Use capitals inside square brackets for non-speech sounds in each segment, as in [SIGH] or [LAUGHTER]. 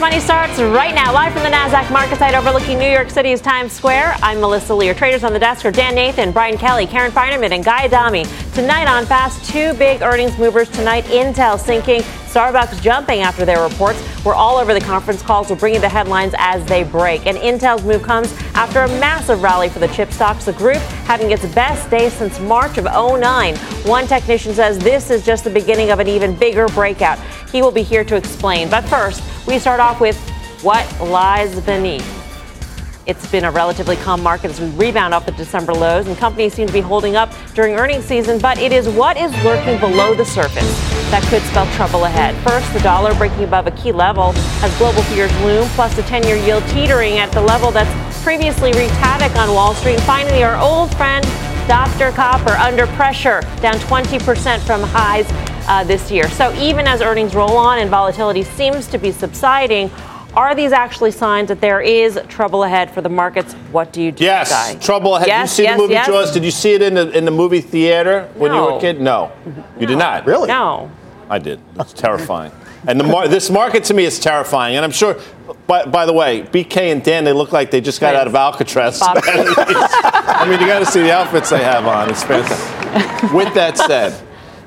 Money starts right now, live from the NASDAQ market site overlooking New York City's Times Square. I'm Melissa. Your traders on the desk are Dan Nathan, Brian Kelly, Karen Finerman, and Guy Adami. Tonight on Fast, two big earnings movers tonight. Intel sinking, Starbucks jumping after their reports. We're all over the conference calls. We'll bring you the headlines as they break. And Intel's move comes after a massive rally for the chip stocks. The group having its best day since March of 09. One technician says this is just the beginning of an even bigger breakout. He will be here to explain. But first, we start off with what lies beneath. It's been a relatively calm market as we rebound off the December lows, and companies seem to be holding up during earnings season. But it is what is lurking below the surface that could spell trouble ahead. First, the dollar breaking above a key level as global fears loom, plus the 10 year yield teetering at the level that's previously wreaked havoc on Wall Street. And finally, our old friend, Dr. Copper, under pressure, down 20% from highs uh, this year. So even as earnings roll on and volatility seems to be subsiding, are these actually signs that there is trouble ahead for the markets? What do you do? Yes, trouble ahead. Yes, did you see yes, the movie yes. Jaws? Did you see it in the in the movie theater when you were a kid? No, you did not. Really? No. I did. It's terrifying. And the mar- this market to me is terrifying. And I'm sure. By, by the way, BK and Dan, they look like they just got out of Alcatraz. [LAUGHS] I mean, you got to see the outfits they have on. It's fantastic. With that said,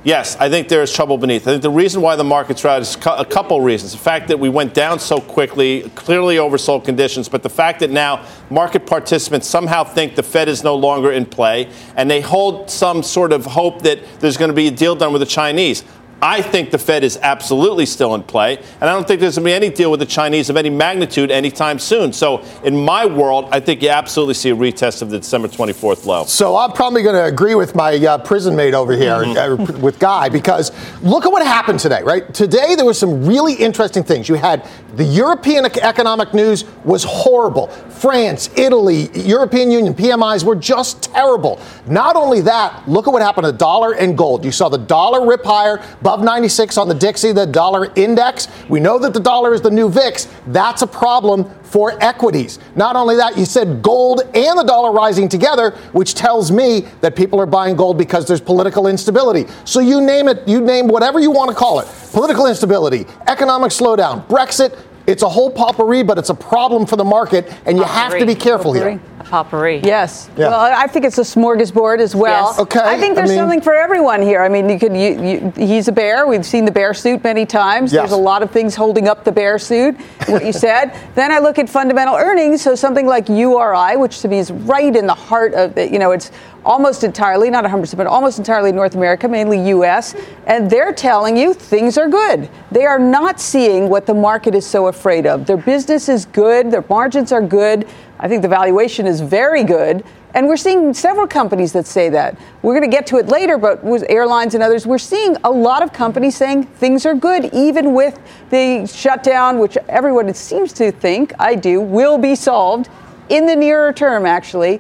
yes, I think there is trouble beneath. I think the reason why the market's routed is a couple reasons. The fact that we went down so quickly, clearly oversold conditions, but the fact that now market participants somehow think the Fed is no longer in play, and they hold some sort of hope that there's going to be a deal done with the Chinese. I think the Fed is absolutely still in play, and I don't think there's going to be any deal with the Chinese of any magnitude anytime soon. So, in my world, I think you absolutely see a retest of the December 24th low. So I'm probably going to agree with my uh, prison mate over here, Mm-hmm. uh, with Guy, because look at what happened today, right? Today there were some really interesting things. You had the European economic news was horrible. France, Italy, European Union PMIs were just terrible. Not only that, look at what happened to the dollar and gold. You saw the dollar rip higher, above 96 on the Dixie, the dollar index. We know that the dollar is the new VIX. That's a problem for equities. Not only that, you said gold and the dollar rising together, which tells me that people are buying gold because there's political instability. So you name it, you name whatever you want to call it political instability, economic slowdown, Brexit. It's a whole potpourri, but it's a problem for the market, and you have to be careful here. A potpourri. Yes. Yeah. Well, I think it's a smorgasbord as well. Yes. Okay, I think I there's mean- something for everyone here. I mean, you could. You, you, he's a bear. We've seen the bear suit many times. Yes. There's a lot of things holding up the bear suit. What you said. [LAUGHS] then I look at fundamental earnings. So something like URI, which to me is right in the heart of it. You know, it's almost entirely, not 100%, but almost entirely North America, mainly U.S. And they're telling you things are good. They are not seeing what the market is so afraid of. Their business is good. Their margins are good. I think the valuation is very good. And we're seeing several companies that say that. We're going to get to it later, but with airlines and others, we're seeing a lot of companies saying things are good, even with the shutdown, which everyone seems to think, I do, will be solved in the nearer term, actually.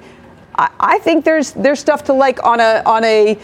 I, I think there's there's stuff to like on a on a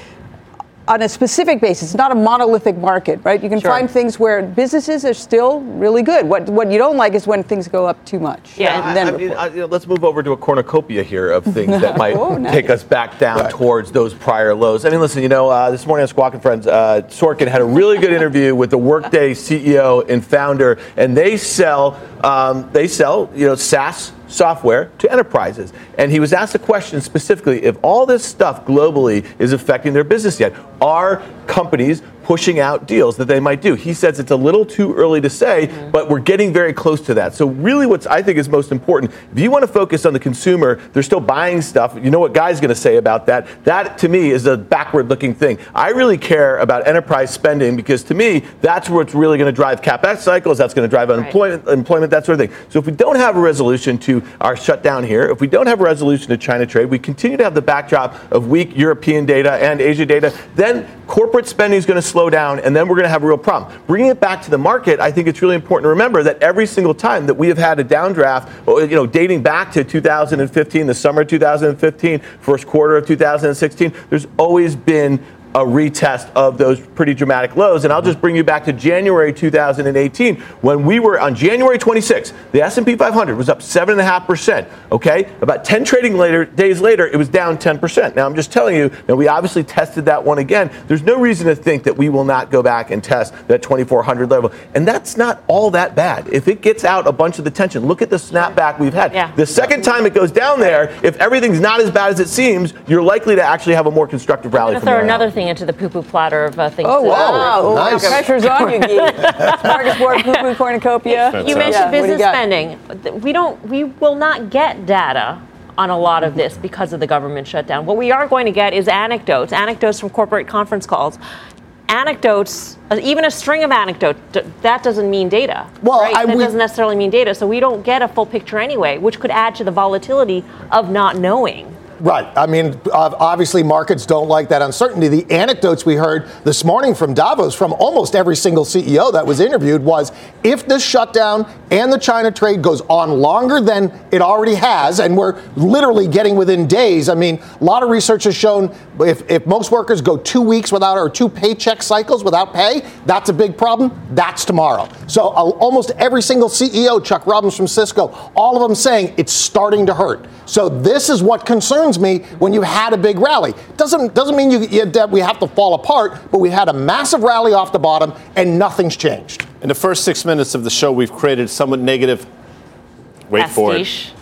on a specific basis, It's not a monolithic market, right? You can Sure. find things where businesses are still really good. What what you don't like is when things go up too much. Yeah, and I, then I mean. I, you know, let's move over to a cornucopia here of things that [LAUGHS] might Oh, nice. take us back down towards those prior lows. I mean, listen, you know, uh, this morning on Squawk and Friends, uh, Sorkin had a really good interview with the Workday CEO and founder, and they sell um, they sell you know SaaS software to enterprises. And he was asked a question specifically if all this stuff globally is affecting their business yet. Are companies pushing out deals that they might do? He says it's a little too early to say, mm-hmm. but we're getting very close to that. So, really, what I think is most important, if you want to focus on the consumer, they're still buying stuff. You know what Guy's going to say about that? That, to me, is a backward looking thing. I really care about enterprise spending because, to me, that's what's really going to drive capex cycles, that's going to drive unemployment, employment, that sort of thing. So, if we don't have a resolution to our shutdown here, if we don't have a resolution to China trade, we continue to have the backdrop of weak European data and Asia data, then corporate spending is going to slow down, and then we're going to have a real problem. Bringing it back to the market, I think it's really important to remember that every single time that we have had a downdraft, you know, dating back to 2015, the summer of 2015, first quarter of 2016, there's always been a retest of those pretty dramatic lows. And I'll just bring you back to January 2018 when we were on January 26th, the S&P 500 was up 7.5%. Okay, about 10 trading later, days later, it was down 10%. Now I'm just telling you, now we obviously tested that one again. There's no reason to think that we will not go back and test that 2400 level. And that's not all that bad. If it gets out a bunch of the tension, look at the snapback we've had. Yeah. The second time it goes down there, if everything's not as bad as it seems, you're likely to actually have a more constructive rally. I'm from going to throw there on out. another thing into the poo-poo platter of uh, things. Oh, to- wow. Oh, nice. Pressure's on you, Gee. [LAUGHS] Smorgasbord, poo-poo [LAUGHS] cornucopia. You mentioned Yeah, what you business spending. We don't. We will not get data on a lot of this because of the government shutdown. What we are going to get is anecdotes, anecdotes from corporate conference calls. Anecdotes, uh, even a string of anecdotes, that doesn't mean data. Well, right? I- that we- doesn't necessarily mean data. So we don't get a full picture anyway, which could add to the volatility of not knowing. Right. I mean, obviously, markets don't like that uncertainty. The anecdotes we heard this morning from Davos, from almost every single CEO that was interviewed, was if this shutdown and the China trade goes on longer than it already has, and we're literally getting within days. I mean, a lot of research has shown if, if most workers go two weeks without or two paycheck cycles without pay, that's a big problem. That's tomorrow. So uh, almost every single CEO, Chuck Robbins from Cisco, all of them saying it's starting to hurt. So this is what concerns me when you had a big rally. Doesn't doesn't mean you, you that we have to fall apart, but we had a massive rally off the bottom and nothing's changed. In the first six minutes of the show, we've created somewhat negative. Wait for it.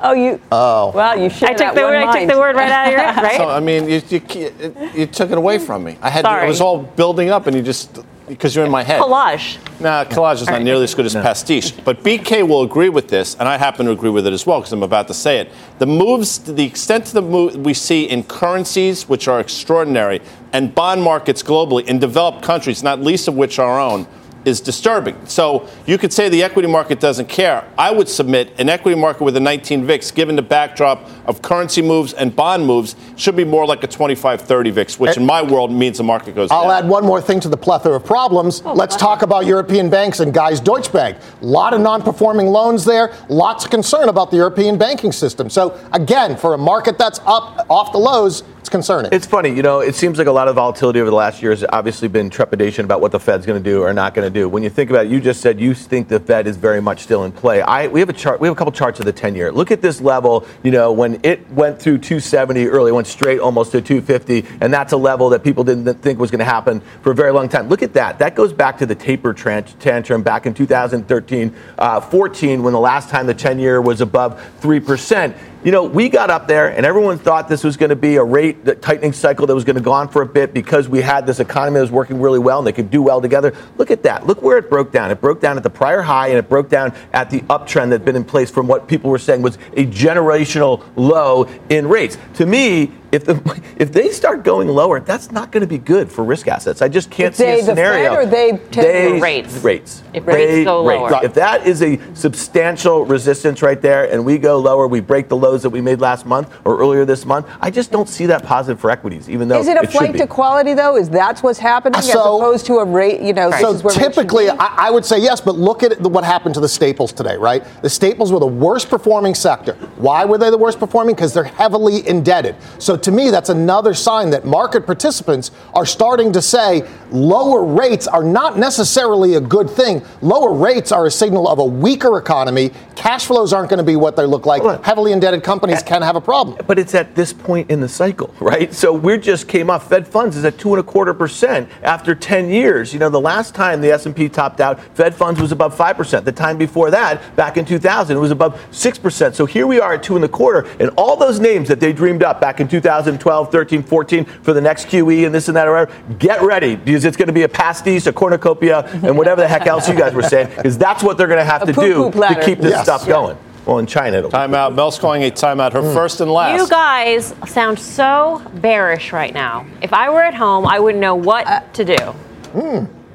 Oh, you. Oh. Well, you should I took the word. I took the word right out of your [LAUGHS] head, right? So I mean, you, you, you took it away from me. I had Sorry. it was all building up, and you just because you're in my head. Collage. Nah, collage is not nearly as good as pastiche. But BK will agree with this, and I happen to agree with it as well because I'm about to say it. The moves, the extent of the move we see in currencies, which are extraordinary, and bond markets globally in developed countries, not least of which our own, is disturbing. So you could say the equity market doesn't care. I would submit an equity market with a 19 VIX, given the backdrop of currency moves and bond moves, should be more like a 25 30 VIX, which in eh, my world means the market goes I'll down. add one more thing to the plethora of problems. Oh, Let's talk about European banks and guys Deutsche Bank. A lot of non-performing loans there. Lots of concern about the European banking system. So again, for a market that's up off the lows, it's concerning. It's funny, you know, it seems like a lot of volatility over the last year has obviously been trepidation about what the Fed's going to do or not going to do. When you think about it, you just said you think the Fed is very much still in play. I, we have a chart, we have a couple charts of the 10 year. Look at this level, you know, when it went through 270 early, went straight almost to 250, and that's a level that people didn't think was going to happen for a very long time. Look at that. That goes back to the taper tantrum back in 2013, uh, 14, when the last time the 10 year was above 3% you know, we got up there and everyone thought this was going to be a rate that tightening cycle that was going to go on for a bit because we had this economy that was working really well and they could do well together. Look at that. Look where it broke down. It broke down at the prior high and it broke down at the uptrend that had been in place from what people were saying was a generational low in rates. To me, if the, [LAUGHS] if they start going lower, that's not going to be good for risk assets. I just can't If see they, a the scenario. Fed, or they tend to- They- Rates. Rates. If rates They- go lower. If that is a substantial resistance right there, and we go lower, we break the lows that we made last month or earlier this month. I just don't see that positive for equities, even though Is it a should flight be. to quality though? Is that what's happening as opposed to a rate? You know, So this is where rates should typically. I, I would say yes, but look at what happened to the staples today, right? The staples were the worst performing sector. Why were they the worst performing? Because they're heavily indebted. So to me, that's another sign that market participants are starting to say lower rates are not necessarily a good thing. Lower rates are a signal of a weaker economy. Cash flows aren't going to be what they look like. Heavily indebted companies can have a problem. But it's at this point in the cycle, right? So we just came off. Fed funds is at two and a quarter percent after 10 years. You know, the last time the S&P topped out, Fed funds was above five percent. The time before that, back in 2000, it was above six percent. So here we are at two and a quarter, and all those names that they dreamed up back in 2012, 13, 14 for the next QE and this and that or whatever, get ready because it's going to be a pastis, a cornucopia, and whatever the heck else you guys were saying, [LAUGHS] because that's what they're going to have A to do platter. to keep this Yes. stuff Yeah. going. Well, in China, it'll. Timeout. Mel's calling a timeout. Her first and last. You guys sound so bearish right now. If I were at home, I wouldn't know what Uh, to do.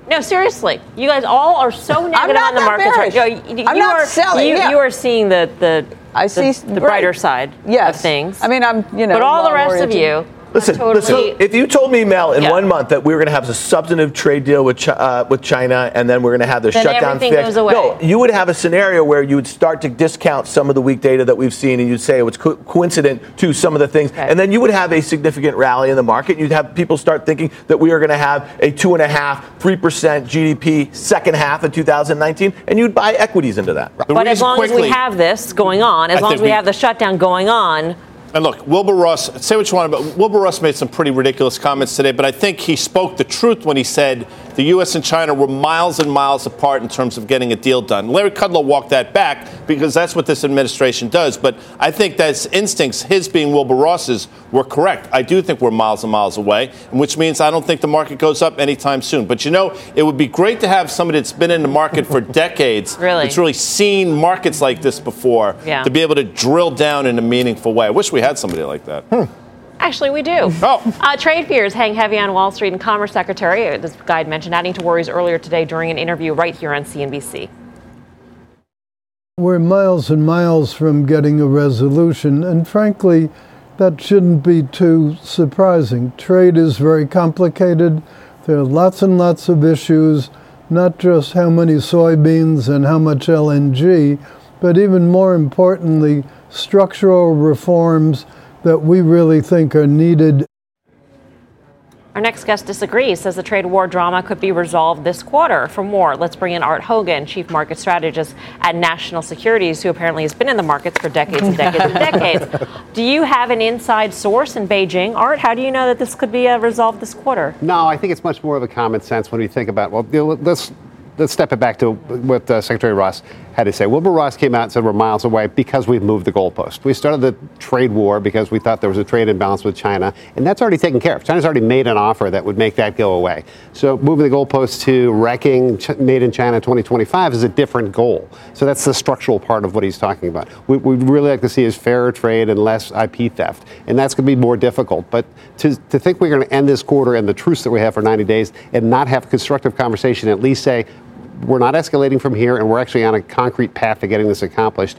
No, seriously. You guys all are so negative not on the that markets right bearish. you, you I'm not are, selling, You, yeah. you are seeing the the I the, see the right. brighter side yes. of things. I mean, I'm you know. but all the rest of you Listen, totally- listen. If you told me, Mel, in Yeah. one month that we were going to have a substantive trade deal with uh, with China, and then we're going to have the Then shutdown fixed, no, you would have a scenario where you would start to discount some of the weak data that we've seen, and you'd say it was co- coincident to some of the things, Okay. and then you would have a significant rally in the market. You'd have people start thinking that we are going to have a two and a half, three percent GDP second half of 2019, and you'd buy equities into that. The But as long as we have this going on, as I long as we we- have the shutdown going on, And look, Wilbur Ross, say what you want about Wilbur Ross made some pretty ridiculous comments today, but I think he spoke the truth when he said the U.S. and China were miles and miles apart in terms of getting a deal done. Larry Kudlow walked that back because that's what this administration does. But I think that his instincts, his being Wilbur Ross's, were correct. I do think we're miles and miles away, which means I don't think the market goes up anytime soon. But you know, it would be great to have somebody that's been in the market for [LAUGHS] decades, Really? that's really seen markets like this before, Yeah. to be able to drill down in a meaningful way. I wish we had somebody like that. Hmm. Actually, we do. Oh. Uh, trade fears hang heavy on Wall Street, and Commerce Secretary, this guide mentioned, adding to worries earlier today during an interview right here on CNBC. We're miles and miles from getting a resolution, and frankly, that shouldn't be too surprising. Trade is very complicated. There are lots and lots of issues, not just how many soybeans and how much LNG, but even more importantly, structural reforms that we really think are needed Our next guest disagrees, says the trade war drama could be resolved this quarter. For more, let's bring in Art Hogan, Chief Market Strategist at National Securities, who apparently has been in the markets for decades and decades and decades. [LAUGHS] Do you have an inside source in Beijing? Art, how do you know that this could be uh, resolved this quarter? No, I think it's much more of a common sense when we think about, well, you know, let's, let's step it back to what uh, Secretary Ross had to say. Wilbur Ross came out and said we're miles away because we've moved the goalpost. We started the trade war because we thought there was a trade imbalance with China, and that's already taken care of. China's already made an offer that would make that go away. So moving the goalpost to wrecking made in China 2025 is a different goal. So that's the structural part of what he's talking about. We, we'd really like to see is fairer trade and less IP theft, and that's going to be more difficult. But to, to think we're going to end this quarter and the truce that we have for 90 days and not have constructive conversation, at least say we're not escalating from here and we're actually on a concrete path to getting this accomplished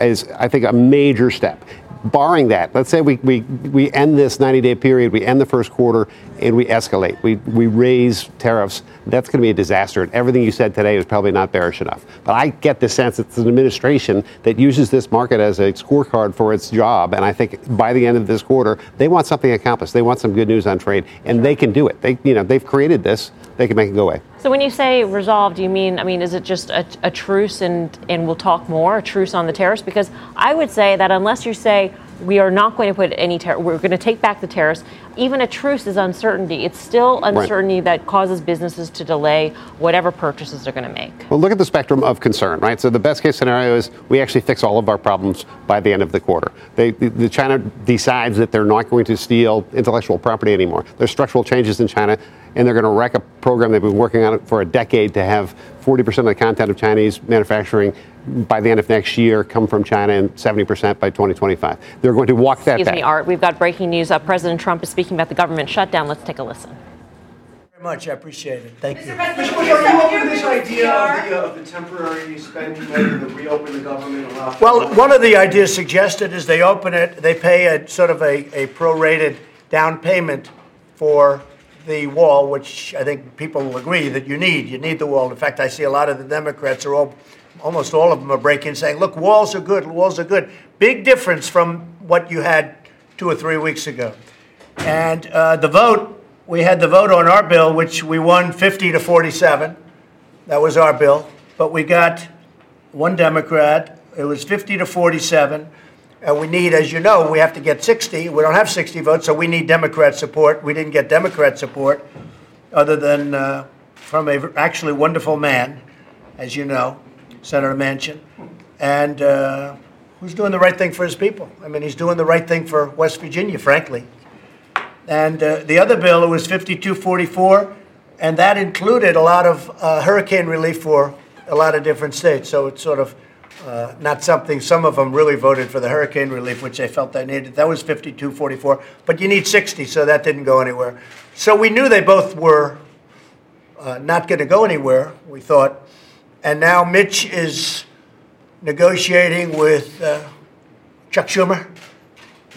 is, I think, a major step. Barring that, let's say we, we, we end this 90 day period, we end the first quarter, and we escalate. We, we raise tariffs. That's going to be a disaster. And everything you said today is probably not bearish enough. But I get the sense it's an administration that uses this market as a scorecard for its job. And I think by the end of this quarter, they want something accomplished. They want some good news on trade, and they can do it. They, you know, they've created this. They can make it go away. So when you say resolved, you mean, I mean, is it just a, a truce and, and we'll talk more, a truce on the tariffs? Because I would say that unless you say we are not going to put any tariff, we're going to take back the tariffs, even a truce is uncertainty. It's still uncertainty that causes businesses to delay whatever purchases they're going to make. Well, look at the spectrum of concern, right? So the best case scenario is we actually fix all of our problems by the end of the quarter. They, the, China decides that they're not going to steal intellectual property anymore. There's structural changes in China, and they're going to wreck a program they've been working on for a decade to have 40% of the content of Chinese manufacturing by the end of next year come from China and 70% by 2025. They're going to walk that Excuse back. me, Art. We've got breaking news. Uh, President Trump is speaking about the government shutdown. Let's take a listen. very much. I appreciate it. Thank you. Mr. Are you open to this idea of the, uh, of the temporary spending measure to reopen the government? allow- Well, one of the ideas suggested is they open it, they pay a sort of a, a prorated down payment for the wall, which I think people will agree that you need. You need the wall. In fact, I see a lot of the Democrats are all, almost all of them are breaking, saying, "Look, walls are good. Walls are good." Big difference from what you had two or three weeks ago. And uh, the vote, we had the vote on our bill, which we won 50 to 47. That was our bill. But we got one Democrat. It was 50 to 47. And we need, as you know, we have to get 60. We don't have 60 votes, so we need Democrat support. We didn't get Democrat support, other than uh, from a actually wonderful man, as you know, Senator Manchin, and uh, who's doing the right thing for his people. I mean, he's doing the right thing for West Virginia, frankly. And uh, the other bill, was 5244, and that included a lot of uh, hurricane relief for a lot of different states. So it's sort of uh, not something, some of them really voted for the hurricane relief, which they felt they needed. That was 5244, but you need 60, so that didn't go anywhere. So we knew they both were uh, not going to go anywhere, we thought. And now Mitch is negotiating with uh, Chuck Schumer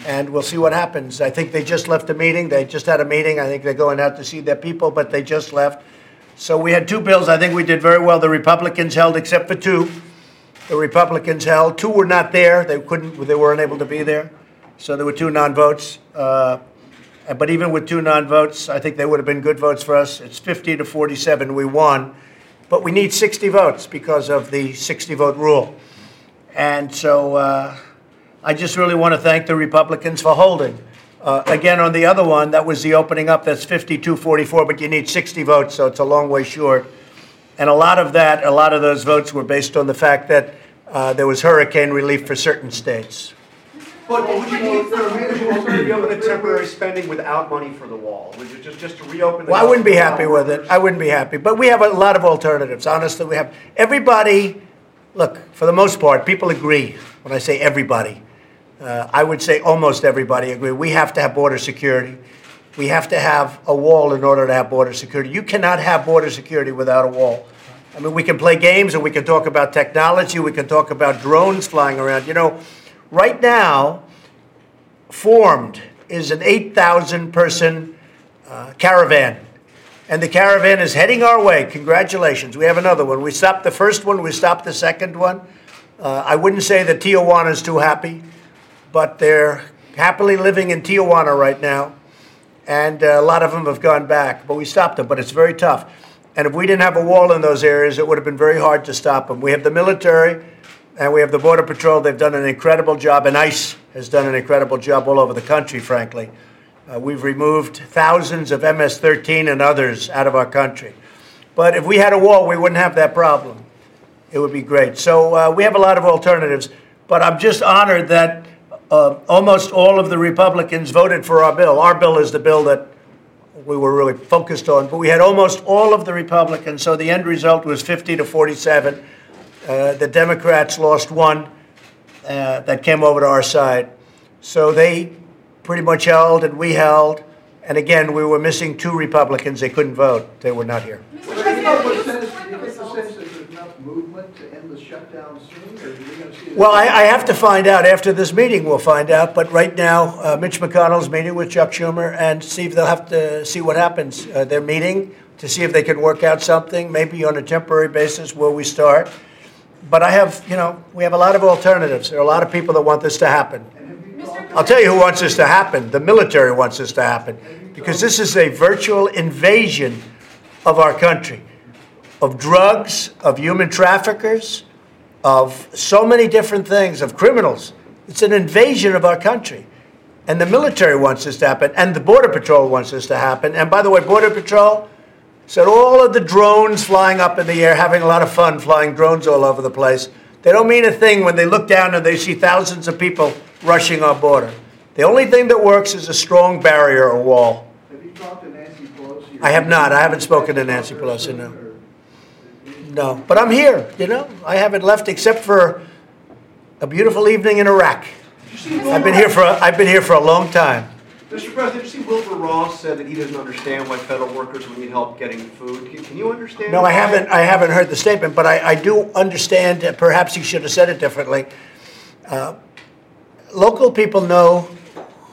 and we'll see what happens. I think they just left a meeting. They just had a meeting. I think they're going out to see their people, but they just left. So we had two bills. I think we did very well. The Republicans held, except for two. The Republicans held. Two were not there. They couldn't. They weren't able to be there. So there were two non-votes. Uh, but even with two non-votes, I think they would have been good votes for us. It's 50 to 47. We won, but we need 60 votes because of the 60-vote rule. And so uh, I just really want to thank the Republicans for holding. Uh, again, on the other one, that was the opening up. That's 52-44, but you need 60 votes, so it's a long way short. And a lot of that, a lot of those votes were based on the fact that uh, there was hurricane relief for certain states. But would you, you also reopen the temporary spending without money for the wall? Would you just, just to reopen the Well, I wouldn't be happy with it. I wouldn't be happy. But we have a lot of alternatives. Honestly, we have everybody. Look, for the most part, people agree. When I say everybody, uh, I would say almost everybody agree. We have to have border security. We have to have a wall in order to have border security. You cannot have border security without a wall. I mean, we can play games and we can talk about technology. We can talk about drones flying around. You know, right now, formed is an 8,000 person uh, caravan. And the caravan is heading our way. Congratulations. We have another one. We stopped the first one, we stopped the second one. Uh, I wouldn't say that Tijuana is too happy, but they're happily living in Tijuana right now. And uh, a lot of them have gone back, but we stopped them. But it's very tough. And if we didn't have a wall in those areas, it would have been very hard to stop them. We have the military and we have the Border Patrol. They've done an incredible job, and ICE has done an incredible job all over the country, frankly. Uh, we've removed thousands of MS 13 and others out of our country. But if we had a wall, we wouldn't have that problem. It would be great. So uh, we have a lot of alternatives. But I'm just honored that uh, almost all of the Republicans voted for our bill. Our bill is the bill that we were really focused on. But we had almost all of the Republicans. So the end result was 50 to 47. Uh, the Democrats lost one uh, that came over to our side. So they pretty much held, and we held. And again, we were missing two Republicans. They couldn't vote. They were not here. Well, I, I, have to find out after this meeting. We'll find out. But right now, uh, Mitch McConnell's meeting with Chuck Schumer, and Steve, they'll have to see what happens. Uh, they're meeting to see if they can work out something, maybe on a temporary basis where we start but I have, you know, we have a lot of alternatives. There are a lot of people that want this to happen. I'll tell you who wants this to happen. The military wants this to happen because this is a virtual invasion of our country, of drugs, of human traffickers, of so many different things, of criminals. It's an invasion of our country. And the military wants this to happen, and the Border Patrol wants this to happen. And by the way, Border Patrol, said all of the drones flying up in the air, having a lot of fun flying drones all over the place. They don't mean a thing when they look down and they see thousands of people rushing our border. The only thing that works is a strong barrier or wall. Have you talked to Nancy Pelosi? I have not. I haven't spoken to Nancy Pelosi, no. No. But I'm here, you know. I haven't left except for a beautiful evening in Iraq. I've been here for a, I've been here for a long time. Mr. President, you see Wilbur Ross said that he doesn't understand why federal workers would need help getting food. Can, can you understand? No, I haven't. I haven't heard the statement, but I, I do understand. That perhaps he should have said it differently. Uh, local people know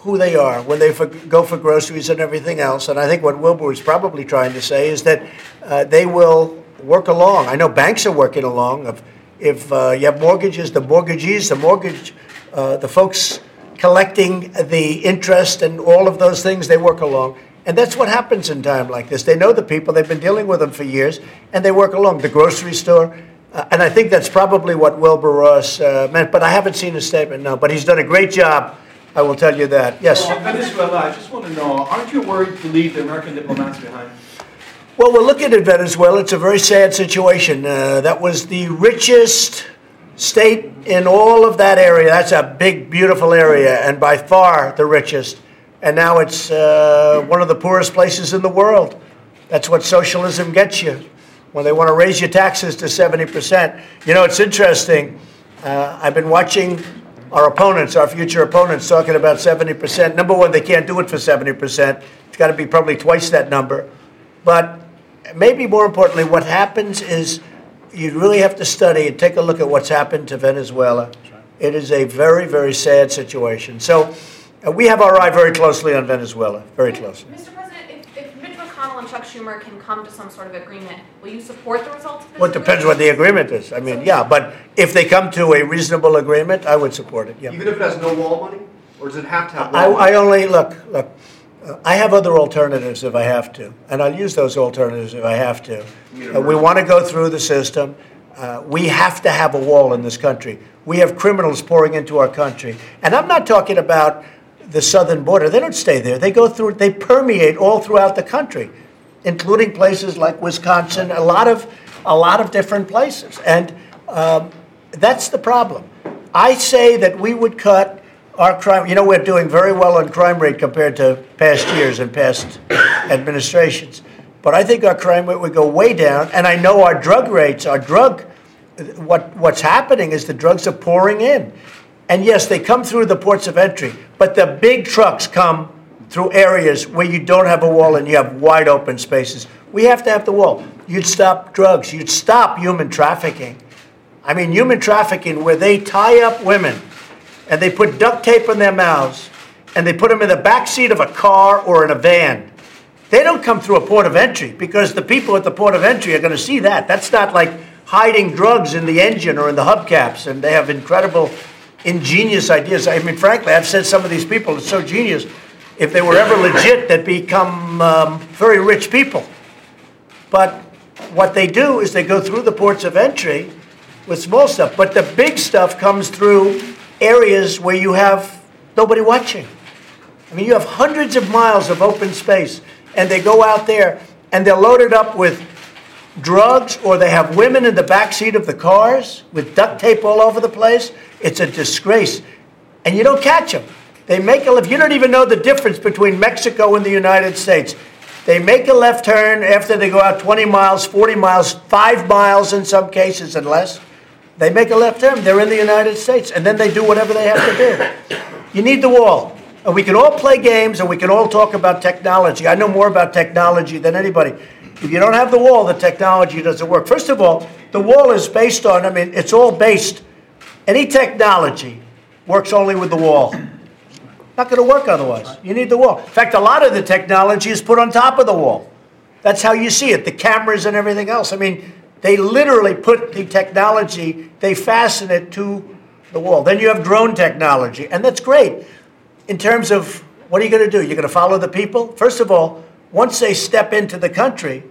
who they are when they for, go for groceries and everything else. And I think what Wilbur was probably trying to say is that uh, they will work along. I know banks are working along. If, if uh, you have mortgages, the mortgagees, the mortgage, uh, the folks collecting the interest and all of those things, they work along. And that's what happens in time like this. They know the people, they've been dealing with them for years, and they work along. The grocery store, uh, and I think that's probably what Wilbur Ross uh, meant, but I haven't seen his statement now. But he's done a great job, I will tell you that. Yes? Well, Venezuela, I just want to know aren't you worried to leave the American diplomats behind? Well, we're looking at Venezuela. It's a very sad situation. Uh, that was the richest state in all of that area. That's a big, beautiful area, and by far the richest. And now it's uh, one of the poorest places in the world. That's what socialism gets you when they want to raise your taxes to 70%. You know, it's interesting. Uh, I've been watching our opponents, our future opponents, talking about 70%. Number one, they can't do it for 70%. It's got to be probably twice that number. But maybe more importantly, what happens is you really have to study and take a look at what's happened to Venezuela. It is a very, very sad situation. So Uh, we have our eye very closely on Venezuela, very closely. Mr. President, if, if Mitch McConnell and Chuck Schumer can come to some sort of agreement, will you support the results of this? Well, it depends what the agreement is. I mean, yeah, but if they come to a reasonable agreement, I would support it, yeah. Even if it has no wall money? Or does it have to have I, wall I money? only, look, look, I have other alternatives if I have to, and I'll use those alternatives if I have to. Uh, we want to go through the system. Uh, we have to have a wall in this country. We have criminals pouring into our country. And I'm not talking about the southern border. They don't stay there. They go through, they permeate all throughout the country, including places like Wisconsin, a lot of, a lot of different places. And um, that's the problem. I say that we would cut our crime. You know, we're doing very well on crime rate compared to past years and past administrations. But I think our crime rate would go way down. And I know our drug rates, our drug, what, what's happening is the drugs are pouring in. And yes, they come through the ports of entry, but the big trucks come through areas where you don't have a wall and you have wide open spaces. We have to have the wall. You'd stop drugs, you'd stop human trafficking. I mean, human trafficking where they tie up women and they put duct tape in their mouths and they put them in the back seat of a car or in a van. They don't come through a port of entry because the people at the port of entry are going to see that. That's not like hiding drugs in the engine or in the hubcaps, and they have incredible, ingenious ideas. I mean, frankly, I've said some of these people are so genius. If they were ever legit, they'd become um, very rich people. But what they do is they go through the ports of entry with small stuff, but the big stuff comes through areas where you have nobody watching. I mean, you have hundreds of miles of open space, and they go out there and they're loaded up with drugs, or they have women in the back seat of the cars with duct tape all over the place. It's a disgrace, and you don't catch them. They make a left. You don't even know the difference between Mexico and the United States. They make a left turn after they go out 20 miles, 40 miles, five miles in some cases and less. They make a left turn. They're in the United States, and then they do whatever they have to do. You need the wall. And we can all play games and we can all talk about technology. I know more about technology than anybody. If you don't have the wall, the technology doesn't work. First of all, the wall is based on, I mean, it's all based, any technology works only with the wall. Not going to work otherwise. You need the wall. In fact, a lot of the technology is put on top of the wall. That's how you see it, the cameras and everything else. I mean, they literally put the technology, they fasten it to the wall. Then you have drone technology, and that's great. In terms of what are you going to do? You're going to follow the people? First of all, once they step into the country,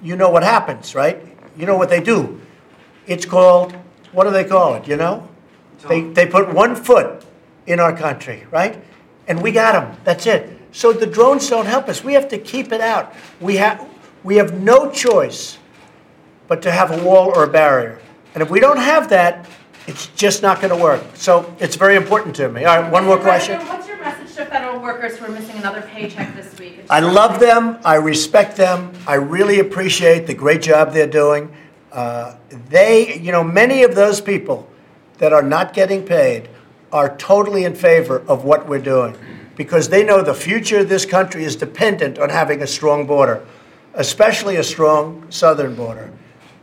you know what happens, right? You know what they do. It's called, what do they call it, you know? They, they put one foot in our country, right? And we got them. That's it. So the drones don't help us. We have to keep it out. We have, we have no choice but to have a wall or a barrier. And if we don't have that, it's just not going to work. So it's very important to me. All right, one more question. What's your message to federal workers who are missing another paycheck this week? I love them. I respect them. I really appreciate the great job they're doing. Uh, they, you know, many of those people that are not getting paid are totally in favor of what we're doing because they know the future of this country is dependent on having a strong border, especially a strong southern border,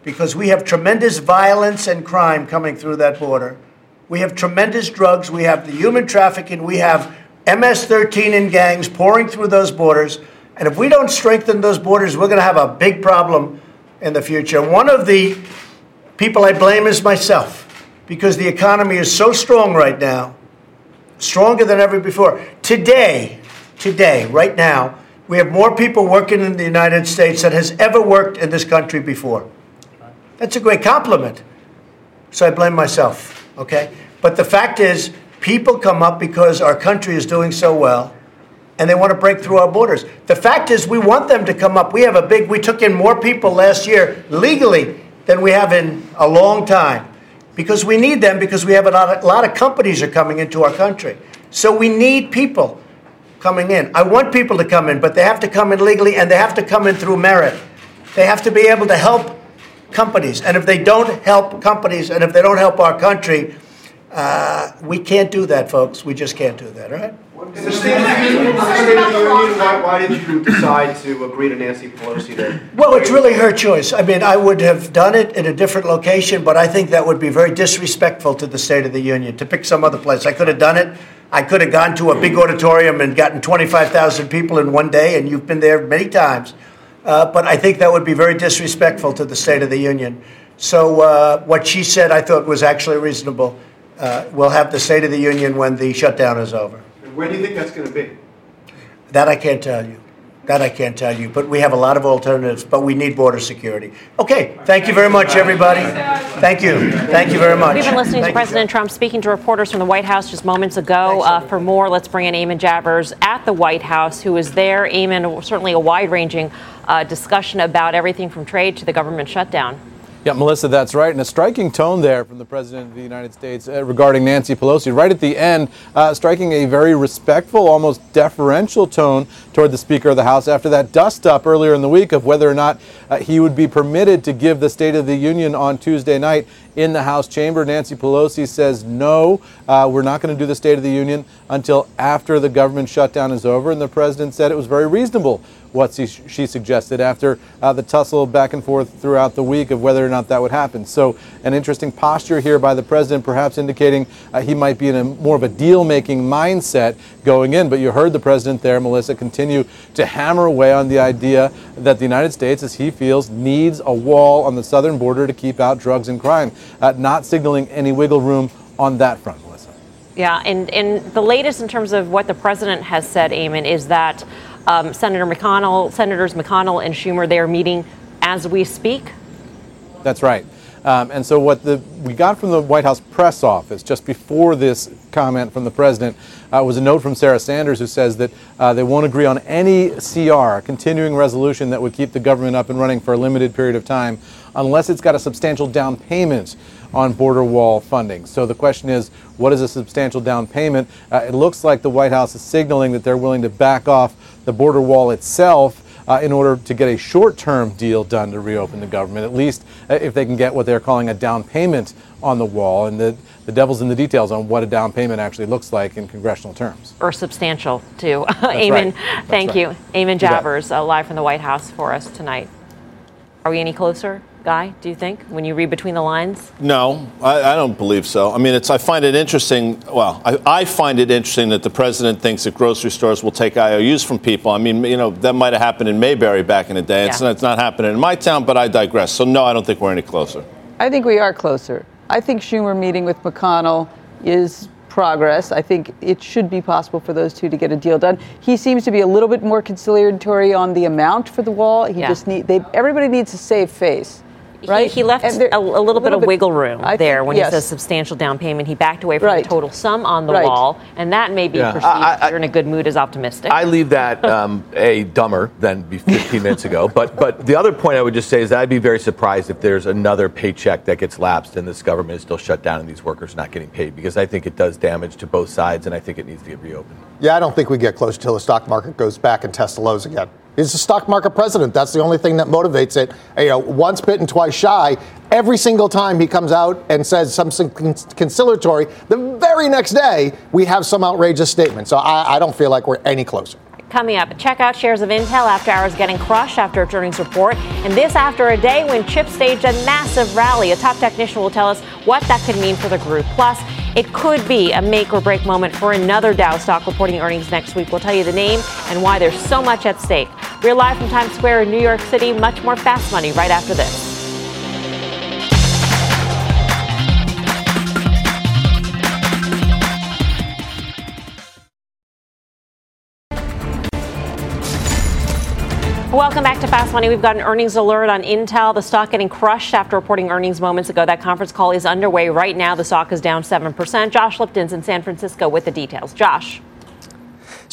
because we have tremendous violence and crime coming through that border. We have tremendous drugs. We have the human trafficking. We have MS 13 and gangs pouring through those borders. And if we don't strengthen those borders, we're going to have a big problem in the future. One of the people I blame is myself because the economy is so strong right now, stronger than ever before. Today, today, right now, we have more people working in the United States than has ever worked in this country before. That's a great compliment. So I blame myself, okay? But the fact is, people come up because our country is doing so well and they want to break through our borders. The fact is, we want them to come up. We have a big, we took in more people last year legally than we have in a long time because we need them because we have a lot of, a lot of companies are coming into our country. So we need people coming in. I want people to come in, but they have to come in legally and they have to come in through merit. They have to be able to help companies. And if they don't help companies and if they don't help our country, uh, we can't do that, folks. We just can't do that, all right? In the State of the Union, State of the Union, why, why did you decide to agree to Nancy Pelosi to? Well, it's really her choice. I mean, I would have done it in a different location, but I think that would be very disrespectful to the State of the Union to pick some other place. I could have done it. I could have gone to a big auditorium and gotten 25,000 people in one day, and you've been there many times. Uh, but I think that would be very disrespectful to the State of the Union. So uh, what she said, I thought was actually reasonable. Uh, we'll have the State of the Union when the shutdown is over. And when do you think that's going to be? That I can't tell you. That I can't tell you. But we have a lot of alternatives, but we need border security. Okay, thank you very much, everybody. Thank you. Thank you very much. We've been listening to President Trump speaking to reporters from the White House just moments ago. Uh, for more, let's bring in Eamon Javers at the White House, who is there. Eamon, certainly a wide ranging uh, discussion about everything from trade to the government shutdown. Yeah, Melissa, that's right. And a striking tone there from the President of the United States uh, regarding Nancy Pelosi. Right at the end, uh, striking a very respectful, almost deferential tone toward the Speaker of the House after that dust up earlier in the week of whether or not uh, he would be permitted to give the State of the Union on Tuesday night in the House chamber. Nancy Pelosi says, no, uh, we're not going to do the State of the Union until after the government shutdown is over. And the President said it was very reasonable what she, she suggested after uh, the tussle back and forth throughout the week of whether or not that would happen. So, an interesting posture here by the president, perhaps indicating uh, he might be in a more of a deal making mindset going in. But you heard the president there, Melissa, continue to hammer away on the idea that the United States, as he feels, needs a wall on the southern border to keep out drugs and crime, uh, not signaling any wiggle room on that front, Melissa. Yeah, and, and the latest in terms of what the president has said, Eamon, is that um, Senator McConnell, Senators McConnell and Schumer, they are meeting as we speak. That's right. Um, and so, what the, we got from the White House press office just before this comment from the president uh, was a note from Sarah Sanders who says that uh, they won't agree on any CR, continuing resolution that would keep the government up and running for a limited period of time, unless it's got a substantial down payment on border wall funding. So the question is, what is a substantial down payment? Uh, it looks like the White House is signaling that they're willing to back off the border wall itself uh, in order to get a short term deal done to reopen the government, at least uh, if they can get what they're calling a down payment on the wall. And the, the devil's in the details on what a down payment actually looks like in congressional terms. Or substantial, too. [LAUGHS] Eamon. right. thank right. you. Bet. Javers, uh, live from the White House for us tonight. Are we any closer, Guy, do you think, when you read between the lines? No, I, I don't believe so. I mean, it's. I find it interesting. Well, I, I find it interesting that the president thinks that grocery stores will take IOUs from people. I mean, you know, that might have happened in Mayberry back in the day. It's, Yeah. it's not happening in my town, but I digress. So no, I don't think we're any closer. I think we are closer. I think Schumer meeting with McConnell is progress. I think it should be possible for those two to get a deal done. He seems to be a little bit more conciliatory on the amount for the wall. He Yeah. just need they everybody needs a save face. Right? He, he left there- a, a little bit of wiggle room I there think- when yes. he says substantial down payment. He backed away from Right. the total sum on the Right. wall, and that may be Yeah. perceived I- I- if you're in a good mood as optimistic. I leave that [LAUGHS] um, a dumber than be 15 minutes ago. But but the other point I would just say is that I'd be very surprised if there's another paycheck that gets lapsed and this government is still shut down and these workers not getting paid because I think it does damage to both sides and I think it needs to get reopened. Yeah, I don't think we get close till the stock market goes back and tests the lows again. He's the stock market president. That's the only thing that motivates it. You know, once bitten, twice shy. Every single time he comes out and says something conciliatory, the very next day we have some outrageous statement. So I, I don't feel like we're any closer. Coming up, check out shares of Intel after hours getting crushed after its earnings report. And this after a day when Chip staged a massive rally. A top technician will tell us what that could mean for the group. Plus, it could be a make or break moment for another Dow stock reporting earnings next week. We'll tell you the name and why there's so much at stake. We're live from Times Square in New York City. Much more fast money right after this. Welcome back to Fast Money. We've got an earnings alert on Intel. The stock getting crushed after reporting earnings moments ago. That conference call is underway right now. The stock is down 7%. Josh Lipton's in San Francisco with the details. Josh.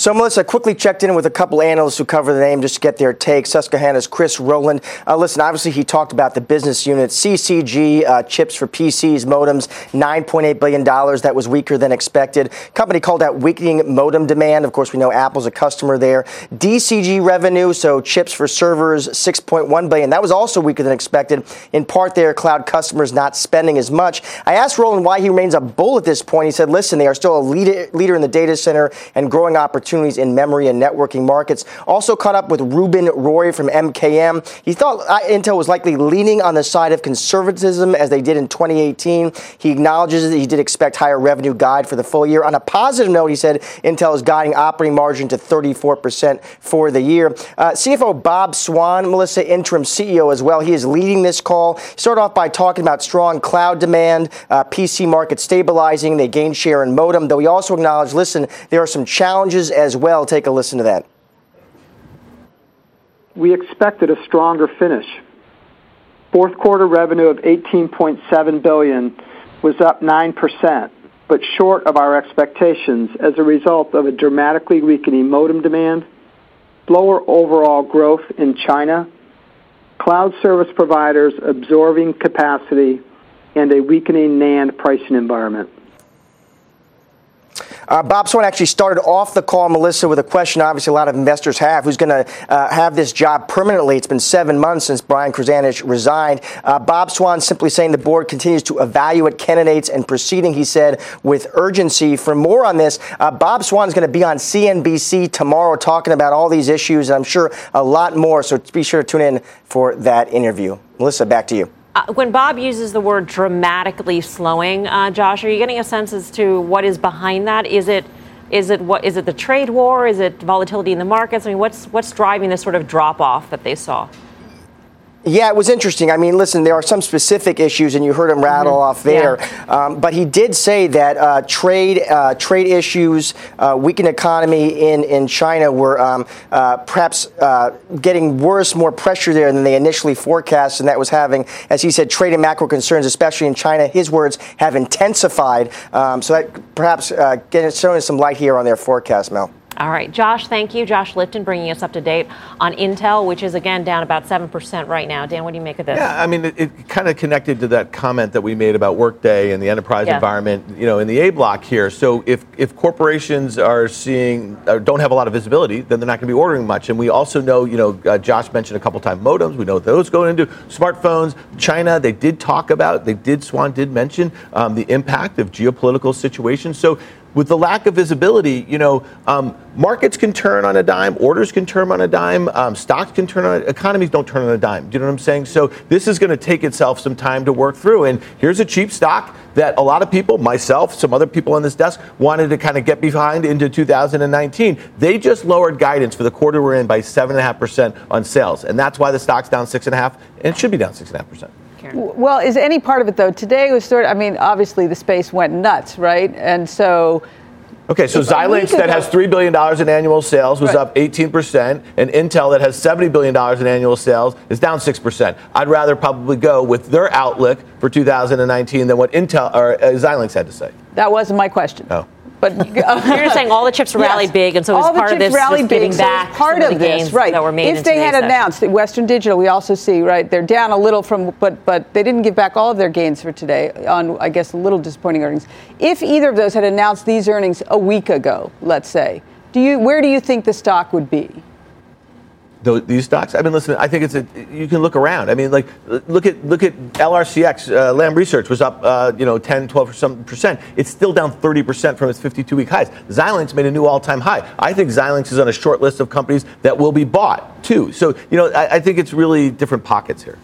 So, Melissa, quickly checked in with a couple analysts who cover the name just to get their take. Susquehanna's Chris Rolland. Uh, listen, obviously, he talked about the business unit, CCG, uh, chips for PCs, modems, $9.8 billion. That was weaker than expected. Company called out weakening modem demand. Of course, we know Apple's a customer there. DCG revenue, so chips for servers, 6.1 billion. That was also weaker than expected. In part, their cloud customers not spending as much. I asked Rowland why he remains a bull at this point. He said, listen, they are still a leader, in the data center and growing opportunities opportunities in memory and networking markets. Also caught up with Ruben Roy from MKM. He thought Intel was likely leaning on the side of conservatism as they did in 2018. He acknowledges that he did expect higher revenue guide for the full year. On a positive note, he said Intel is guiding operating margin to 34% for the year. Uh, CFO Bob Swan, Melissa, interim CEO as well. He is leading this call. Start off by talking about strong cloud demand, uh, PC market stabilizing. They gained share in modem, though he also acknowledged, listen, there are some challenges as well. Take a listen to that. We expected a stronger finish. Fourth quarter revenue of 18.7 billion was up 9%, but short of our expectations as a result of a dramatically weakening modem demand, slower overall growth in China, cloud service providers absorbing capacity, and a weakening NAND pricing environment. Uh, Bob Swan actually started off the call, Melissa, with a question obviously a lot of investors have who's going to uh, have this job permanently? It's been seven months since Brian Krzanich resigned. Uh, Bob Swan simply saying the board continues to evaluate candidates and proceeding, he said, with urgency. For more on this, uh, Bob Swan is going to be on CNBC tomorrow talking about all these issues, and I'm sure a lot more. So be sure to tune in for that interview. Melissa, back to you. Uh, when Bob uses the word dramatically slowing, uh, Josh, are you getting a sense as to what is behind that? Is it is it what is it the trade war? Is it volatility in the markets? I mean, what's what's driving this sort of drop off that they saw? Yeah, it was interesting. I mean, listen, there are some specific issues, and you heard him rattle mm-hmm. off there. Yeah. Um, but he did say that uh, trade uh, trade issues, uh, weakened economy in in China were um, uh, perhaps uh, getting worse, more pressure there than they initially forecast, and that was having, as he said, trade and macro concerns, especially in China. His words have intensified. Um, so that perhaps uh, getting showing some light here on their forecast, Mel. All right, Josh, thank you. Josh Lipton bringing us up to date on Intel, which is again down about 7% right now. Dan, what do you make of this? Yeah, I mean, it, it kind of connected to that comment that we made about Workday and the enterprise yeah. environment, you know, in the A block here. So if, if corporations are seeing, or don't have a lot of visibility, then they're not going to be ordering much. And we also know, you know, uh, Josh mentioned a couple times modems. We know those going into smartphones. China, they did talk about, they did, Swan did mention um, the impact of geopolitical situations. So with the lack of visibility, you know, um, markets can turn on a dime, orders can turn on a dime, um, stocks can turn on, economies don't turn on a dime. Do you know what I'm saying? So this is going to take itself some time to work through. And here's a cheap stock that a lot of people, myself, some other people on this desk, wanted to kind of get behind into 2019. They just lowered guidance for the quarter we're in by 7.5% on sales. And that's why the stock's down 6.5, and it should be down 6.5%. Karen? Well, is any part of it though? Today was sort of, I mean, obviously the space went nuts, right? And so. Okay, so Xilinx that has $3 billion in annual sales was right. up 18%, and Intel that has $70 billion in annual sales is down 6%. I'd rather probably go with their outlook for 2019 than what Intel or uh, Xilinx had to say. That wasn't my question. Oh. But [LAUGHS] uh, you're saying all the chips rallied yes. big, and so all part of this rallied big, back part of, this, right? That were made if they had session. announced that Western Digital, we also see right, they're down a little from, but but they didn't give back all of their gains for today on, I guess, a little disappointing earnings. If either of those had announced these earnings a week ago, let's say, do you where do you think the stock would be? These stocks. I mean, listen. I think it's a. You can look around. I mean, like look at look at LRCX. Uh, Lam Research was up, uh, you know, 10, 12 or some percent. It's still down 30 percent from its 52-week highs. Xilinx made a new all-time high. I think Xilinx is on a short list of companies that will be bought too. So you know, I, I think it's really different pockets here.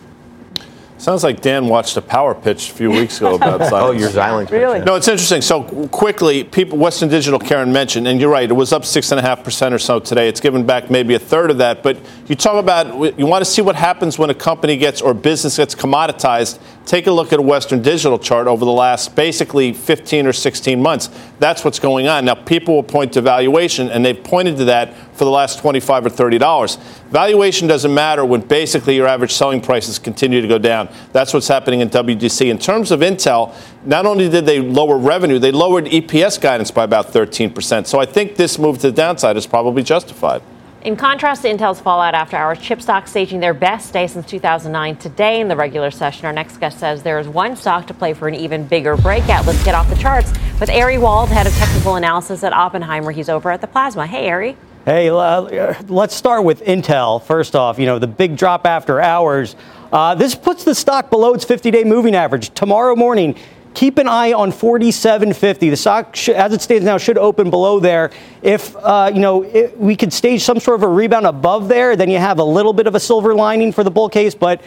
Sounds like Dan watched a power pitch a few weeks ago about Xilinx. [LAUGHS] oh, your Xilinx. Really? No, it's interesting. So quickly, people, Western Digital, Karen mentioned, and you're right, it was up six and a half percent or so today. It's given back maybe a third of that. But you talk about you want to see what happens when a company gets or business gets commoditized. Take a look at a Western Digital chart over the last basically 15 or 16 months. That's what's going on. Now, people will point to valuation, and they've pointed to that for the last 25 or 30 dollars. Valuation doesn't matter when basically your average selling prices continue to go down. That's what's happening in WDC. In terms of Intel, not only did they lower revenue, they lowered EPS guidance by about 13%. So I think this move to the downside is probably justified. In contrast to Intel's fallout after hours, chip stocks staging their best day since 2009 today in the regular session. Our next guest says there is one stock to play for an even bigger breakout. Let's get off the charts with Ari Wald, head of technical analysis at Oppenheimer. He's over at the Plasma. Hey, Ari. Hey, uh, let's start with Intel. First off, you know, the big drop after hours. Uh, this puts the stock below its 50 day moving average. Tomorrow morning, keep an eye on 47.50. The stock, sh- as it stands now, should open below there. If uh, you know it, we could stage some sort of a rebound above there, then you have a little bit of a silver lining for the bull case. But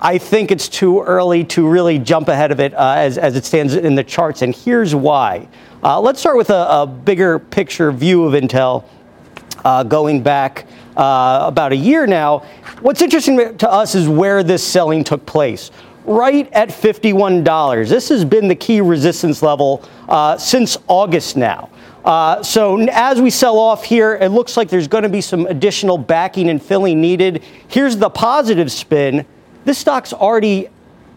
I think it's too early to really jump ahead of it uh, as, as it stands in the charts, and here's why. Uh, let's start with a, a, bigger picture view of Intel uh, going back uh, about a year now. What's interesting to us is where this selling took place right at $51. This has been the key resistance level uh, since August now. Uh, so as we sell off here, it looks like there's going to be some additional backing and filling needed. Here's the positive spin. This stock's already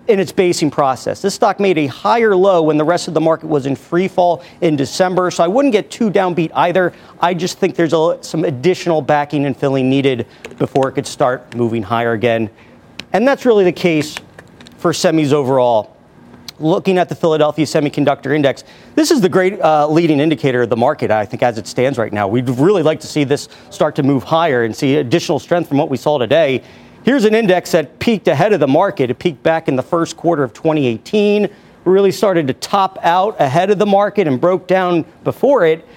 in its basing process. This stock made a higher low when the rest of the market was in free fall in December, so I wouldn't get too downbeat either. I just think there's a, some additional backing and filling needed before it could start moving higher again. And that's really the case for semis overall. Looking at the Philadelphia Semiconductor Index, this is the great uh, leading indicator of the market, I think, as it stands right now. We'd really like to see this start to move higher and see additional strength from what we saw today. Here's an index that peaked ahead of the market. It peaked back in the first quarter of 2018, really started to top out ahead of the market and broke down before it.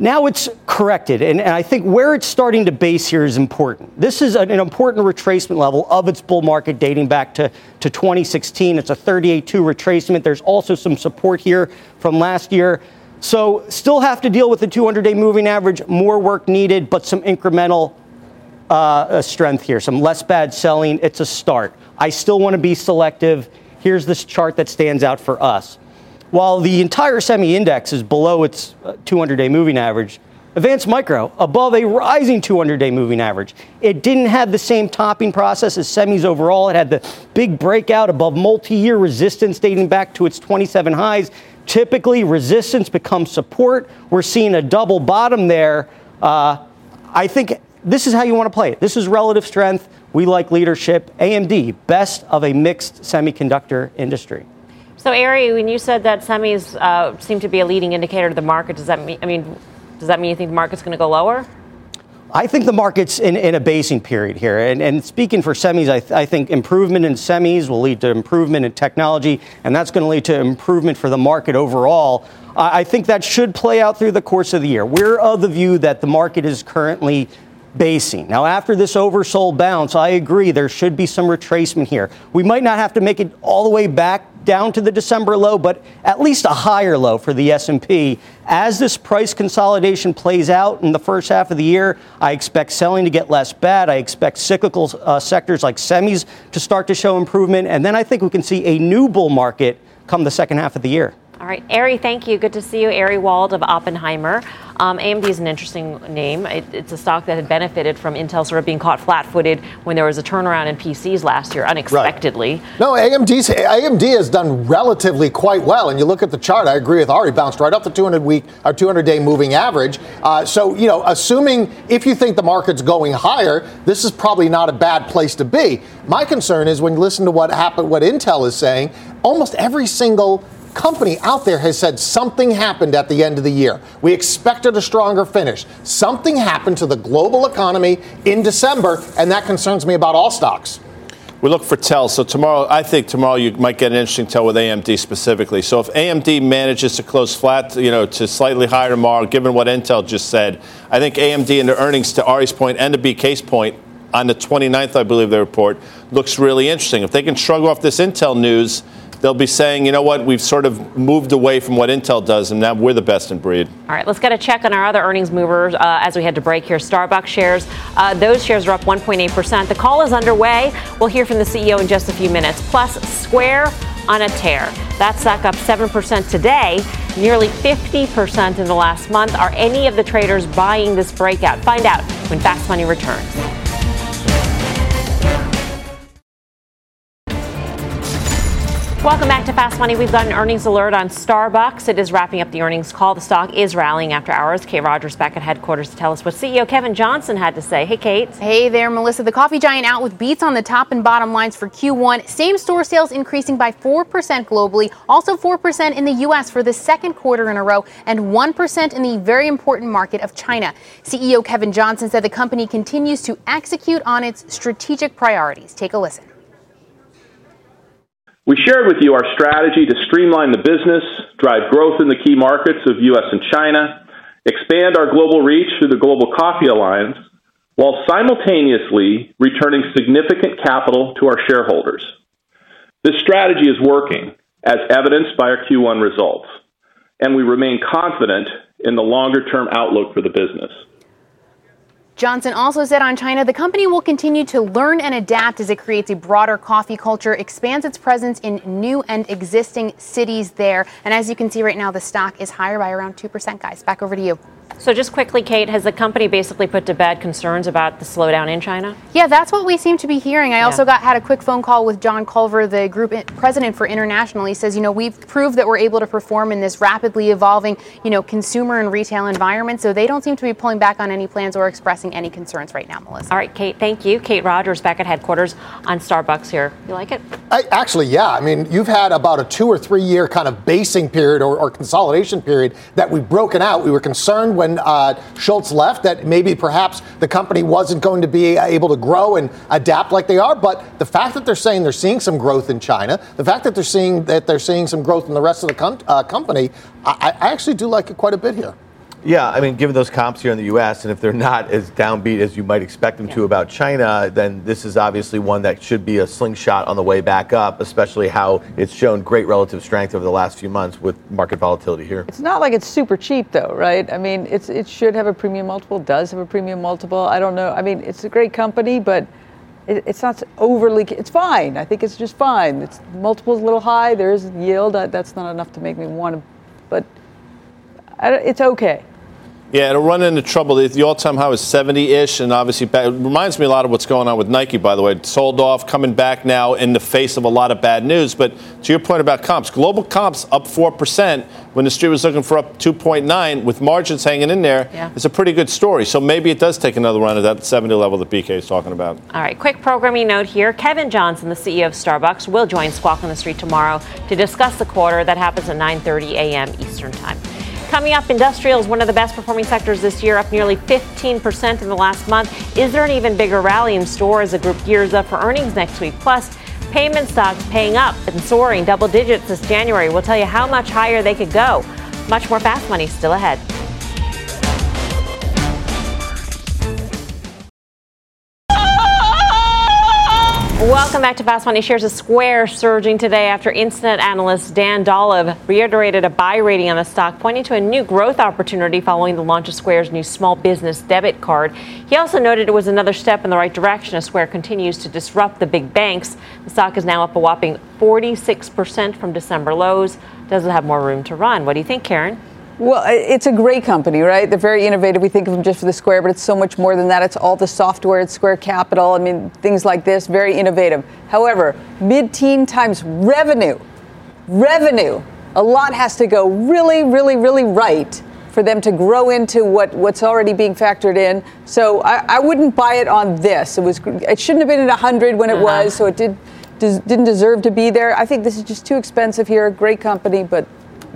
Now it's corrected, and, and, I think where it's starting to base here is important. This is an, an, important retracement level of its bull market dating back to, to 2016. It's a 38.2 retracement. There's also some support here from last year. So, still have to deal with the 200 day moving average, more work needed, but some incremental uh, strength here, some less bad selling. It's a start. I still want to be selective. Here's this chart that stands out for us. While the entire semi index is below its 200 uh, day moving average, Advanced Micro above a rising 200 day moving average. It didn't have the same topping process as semis overall. It had the big breakout above multi year resistance dating back to its 27 highs. Typically, resistance becomes support. We're seeing a double bottom there. Uh, I think this is how you want to play it. This is relative strength. We like leadership. AMD, best of a mixed semiconductor industry. So, Ari, when you said that semis uh, seem to be a leading indicator to the market, does that mean? I mean, does that mean you think the market's going to go lower? I think the market's in, in a basing period here. And, and speaking for semis, I, th- I, think improvement in semis will lead to improvement in technology, and that's going to lead to improvement for the market overall. I, I think that should play out through the course of the year. We're of the view that the market is currently basing. Now, after this oversold bounce, I agree there should be some retracement here. We might not have to make it all the way back down to the December low, but at least a higher low for the S&P. As this price consolidation plays out in the first half of the year, I expect selling to get less bad. I expect cyclical uh, sectors like semis to start to show improvement, and then I think we can see a new bull market come the second half of the year. All right, Ari, thank you. Good to see you. Ari Wald of Oppenheimer. Um, AMD is an interesting name. It, it's a stock that had benefited from Intel sort of being caught flat-footed when there was a turnaround in PCs last year, unexpectedly. Right. No, AMD's, AMD has done relatively quite well. And you look at the chart, I agree with Ari, bounced right off the 200 week or 200 day moving average. Uh, so, you know, assuming if you think the market's going higher, this is probably not a bad place to be. My concern is when you listen to what happened, what Intel is saying, almost every single company out there has said something happened at the end of the year. We expected a stronger finish. Something happened to the global economy in December, and that concerns me about all stocks. We look for tells. So tomorrow, I think tomorrow you might get an interesting tell with AMD specifically. So if AMD manages to close flat, you know, to slightly higher tomorrow, given what Intel just said, I think AMD and the earnings, to Ari's point and to BK's point, on the 29th, I believe the report looks really interesting. If they can shrug off this Intel news they'll be saying, you know what, we've sort of moved away from what Intel does, and now we're the best in breed. All right, let's get a check on our other earnings movers uh, as we head to break here. Starbucks shares, uh, those shares are up 1.8%. The call is underway. We'll hear from the CEO in just a few minutes. Plus, Square on a tear. That stock up 7% today, nearly 50% in the last month. Are any of the traders buying this breakout? Find out when Fast Money returns. Welcome back to Fast Money. We've got an earnings alert on Starbucks. It is wrapping up the earnings call. The stock is rallying after hours. Kate Rogers back at headquarters to tell us what CEO Kevin Johnson had to say. Hey, Kate. Hey there, Melissa. The coffee giant out with beats on the top and bottom lines for Q1. Same store sales increasing by 4% globally, also 4% in the U.S. for the second quarter in a row, and 1% in the very important market of China. CEO Kevin Johnson said the company continues to execute on its strategic priorities. Take a listen. We shared with you our strategy to streamline the business, drive growth in the key markets of U.S. and China, expand our global reach through the Global Coffee Alliance, while simultaneously returning significant capital to our shareholders. This strategy is working, as evidenced by our Q1 results, and we remain confident in the longer-term outlook for the business. Johnson also said on China the company will continue to learn and adapt as it creates a broader coffee culture, expands its presence in new and existing cities there. And as you can see right now, the stock is higher by around 2%, guys. Back over to you. So, just quickly, Kate, has the company basically put to bed concerns about the slowdown in China? Yeah, that's what we seem to be hearing. I yeah. also got had a quick phone call with John Culver, the group president for International. He says, you know, we've proved that we're able to perform in this rapidly evolving, you know, consumer and retail environment. So they don't seem to be pulling back on any plans or expressing any concerns right now, Melissa. All right, Kate, thank you. Kate Rogers back at headquarters on Starbucks here. You like it? I, actually, yeah. I mean, you've had about a two or three year kind of basing period or, or consolidation period that we've broken out. We were concerned when uh, Schultz left that maybe perhaps the company wasn't going to be able to grow and adapt like they are. But the fact that they're saying they're seeing some growth in China, the fact that they're seeing that they're seeing some growth in the rest of the com- uh, company, I, I actually do like it quite a bit here. Yeah, I mean, given those comps here in the U.S., and if they're not as downbeat as you might expect them yeah. to about China, then this is obviously one that should be a slingshot on the way back up, especially how it's shown great relative strength over the last few months with market volatility here. It's not like it's super cheap, though, right? I mean, it's it should have a premium multiple, does have a premium multiple. I don't know. I mean, it's a great company, but it, it's not overly. It's fine. I think it's just fine. It's multiple's a little high. There's yield. That's not enough to make me want to, but it's okay. Yeah, it'll run into trouble. The all-time high was 70-ish, and obviously back, it reminds me a lot of what's going on with Nike. By the way, sold off, coming back now in the face of a lot of bad news. But to your point about comps, global comps up four percent when the street was looking for up 2.9 with margins hanging in there. Yeah. It's a pretty good story. So maybe it does take another run at that 70 level that BK is talking about. All right, quick programming note here: Kevin Johnson, the CEO of Starbucks, will join Squawk on the Street tomorrow to discuss the quarter. That happens at 9:30 a.m. Eastern Time. Coming up, industrial is one of the best performing sectors this year, up nearly 15% in the last month. Is there an even bigger rally in store as the group gears up for earnings next week? Plus, payment stocks paying up and soaring double digits this January. We'll tell you how much higher they could go. Much more fast money still ahead. Welcome back to Fast Money. Shares of Square surging today after internet analyst Dan Dolev reiterated a buy rating on the stock, pointing to a new growth opportunity following the launch of Square's new small business debit card. He also noted it was another step in the right direction as Square continues to disrupt the big banks. The stock is now up a whopping 46% from December lows. Does it have more room to run? What do you think, Karen? Well, it's a great company, right? They're very innovative. We think of them just for the Square, but it's so much more than that. It's all the software, it's Square Capital. I mean, things like this, very innovative. However, mid teen times revenue, revenue, a lot has to go really, really, really right for them to grow into what, what's already being factored in. So I, I wouldn't buy it on this. It was it shouldn't have been at 100 when it uh-huh. was, so it did didn't deserve to be there. I think this is just too expensive here. Great company, but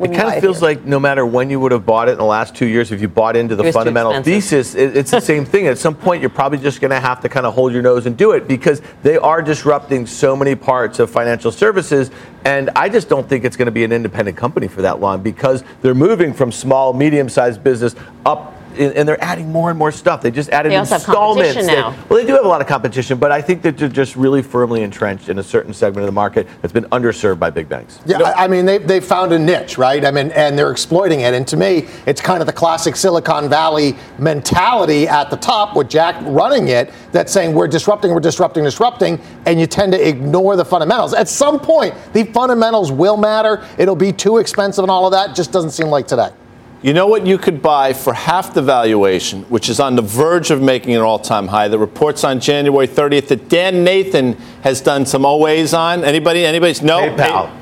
it kind of feels here. like no matter when you would have bought it in the last two years, if you bought into the fundamental thesis, it, it's the same thing. At some point, you're probably just going to have to kind of hold your nose and do it because they are disrupting so many parts of financial services. And I just don't think it's going to be an independent company for that long because they're moving from small, medium sized business up and they're adding more and more stuff. They just added they installments. They, well, they do have a lot of competition, but I think that they're just really firmly entrenched in a certain segment of the market that's been underserved by big banks. Yeah, you know, I mean, they they found a niche, right? I mean, and they're exploiting it. And to me, it's kind of the classic Silicon Valley mentality at the top with Jack running it that's saying we're disrupting, we're disrupting, disrupting, and you tend to ignore the fundamentals. At some point, the fundamentals will matter. It'll be too expensive and all of that. Just doesn't seem like today. You know what you could buy for half the valuation, which is on the verge of making an all-time high. The reports on January 30th that Dan Nathan has done some OAs on. Anybody? Anybody? No. PayPal.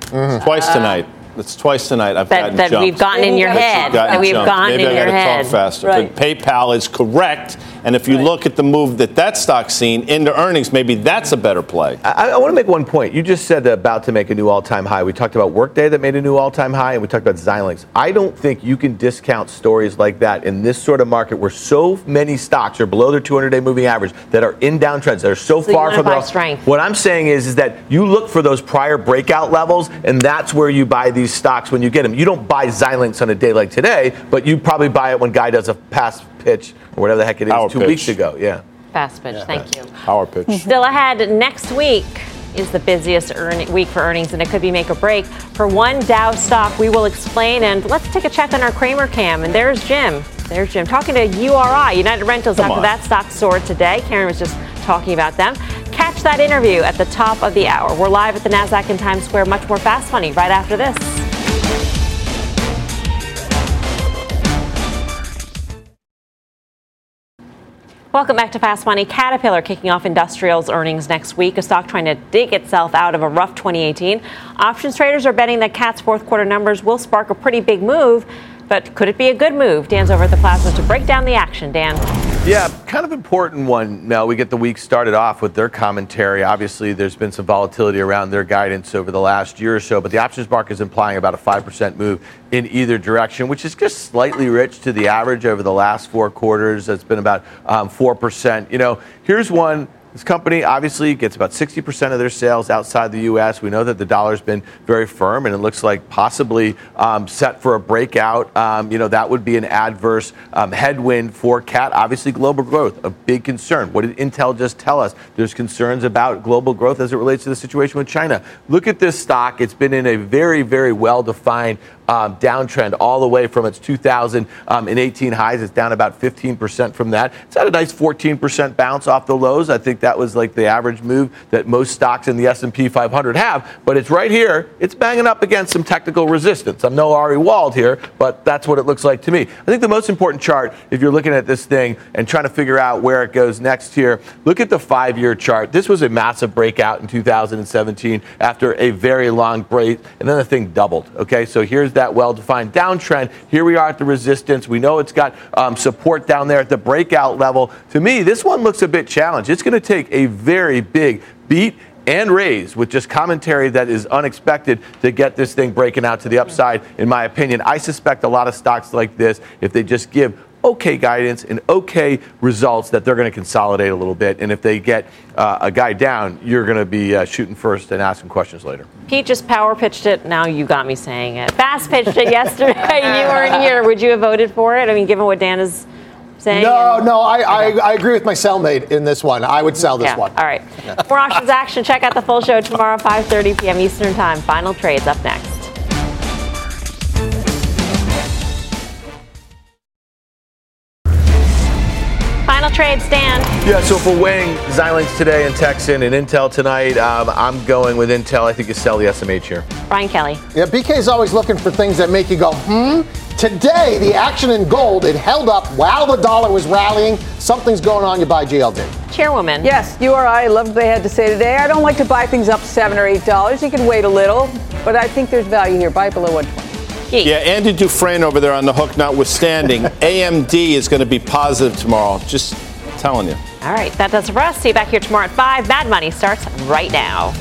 Mm-hmm. Twice tonight. It's twice tonight. I've that, gotten that jumped. we've gotten in your head. That we've gotten Maybe in I your head. Talk faster. Right. But PayPal is correct, And if you look at the move that that stock's seen into earnings, maybe that's a better play. I, I want to make one point. You just said about to make a new all-time high. We talked about Workday that made a new all-time high, and we talked about Xilinx. I don't think you can discount stories like that in this sort of market where so many stocks are below their 200-day moving average that are in downtrends that are so, So far wanna from buy their strength. What I'm saying is, is that you look for those prior breakout levels, and that's where you buy these stocks when you get them. You don't buy Xilinx on a day like today, but you probably buy it when Guy does a past pitch or whatever the heck it is Power two pitch. weeks ago. Yeah. Fast pitch. Thank you. Power pitch. [LAUGHS] Still ahead, next week is the busiest earn- week for earnings, and it could be make or break. For one Dow stock, we will explain, and let's take a check on our Cramer cam. And there's Jim. There's Jim talking to URI, United Rentals, Come after on. that stock soared today. Karen was just talking about them. Catch that interview at the top of the hour. We're live at the NASDAQ in Times Square. Much more Fast Money right after this. Welcome back to Fast Money. Caterpillar kicking off industrials earnings next week. A stock trying to dig itself out of a rough 2018. Options traders are betting that Cat's fourth quarter numbers will spark a pretty big move. But could it be a good move? Dan's over at the plasma to break down the action. Dan. Yeah, kind of important one, Mel. We get the week started off with their commentary. Obviously, there's been some volatility around their guidance over the last year or so, but the options market is implying about a 5% move in either direction, which is just slightly rich to the average over the last four quarters. That's been about um, 4%. You know, here's one. This company obviously gets about 60% of their sales outside the U.S. We know that the dollar's been very firm, and it looks like possibly um, set for a breakout. Um, you know, that would be an adverse um, headwind for CAT. Obviously, global growth, a big concern. What did Intel just tell us? There's concerns about global growth as it relates to the situation with China. Look at this stock. It's been in a very, very well defined um, downtrend all the way from its 2018 highs. It's down about 15% from that. It's had a nice 14% bounce off the lows. I think that was like the average move that most stocks in the S&P 500 have. But it's right here. It's banging up against some technical resistance. I'm no Ari Wald here, but that's what it looks like to me. I think the most important chart, if you're looking at this thing and trying to figure out where it goes next here, look at the five-year chart. This was a massive breakout in 2017 after a very long break, and then the thing doubled. Okay, so here's that well-defined downtrend. Here we are at the resistance. We know it's got um, support down there at the breakout level. To me, this one looks a bit challenged. It's going to take a very big beat and raise with just commentary that is unexpected to get this thing breaking out to the upside, in my opinion. I suspect a lot of stocks like this, if they just give okay guidance and okay results, that they're going to consolidate a little bit. And if they get uh, a guy down, you're going to be uh, shooting first and asking questions later. Pete just power pitched it. Now you got me saying it. Fast pitched it yesterday. [LAUGHS] you weren't here. Would you have voted for it? I mean, given what Dan is saying. No, and- no, I, I, I agree with my cellmate in this one. I would sell this Yeah, one. All right. For options action, check out the full show tomorrow, 5:30 p.m. Eastern Time. Final trades up next. Final trades, Dan. Yeah, so if we're weighing Xilinx today and Texan and Intel tonight, um, I'm going with Intel. I think you sell the SMH here. Brian Kelly. Yeah, BK is always looking for things that make you go, hmm. Today, the action in gold, it held up while the dollar was rallying. Something's going on. You buy GLD. Chairwoman. Yes, URI. I loved what they had to say today. I don't like to buy things up seven or eight dollars. You can wait a little, but I think there's value here. Buy below 120. Yeah, Andy Dufresne over there on the hook, notwithstanding. [LAUGHS] AMD is going to be positive tomorrow. Just telling you. All right, that does it for us. See you back here tomorrow at 5. Mad Money starts right now.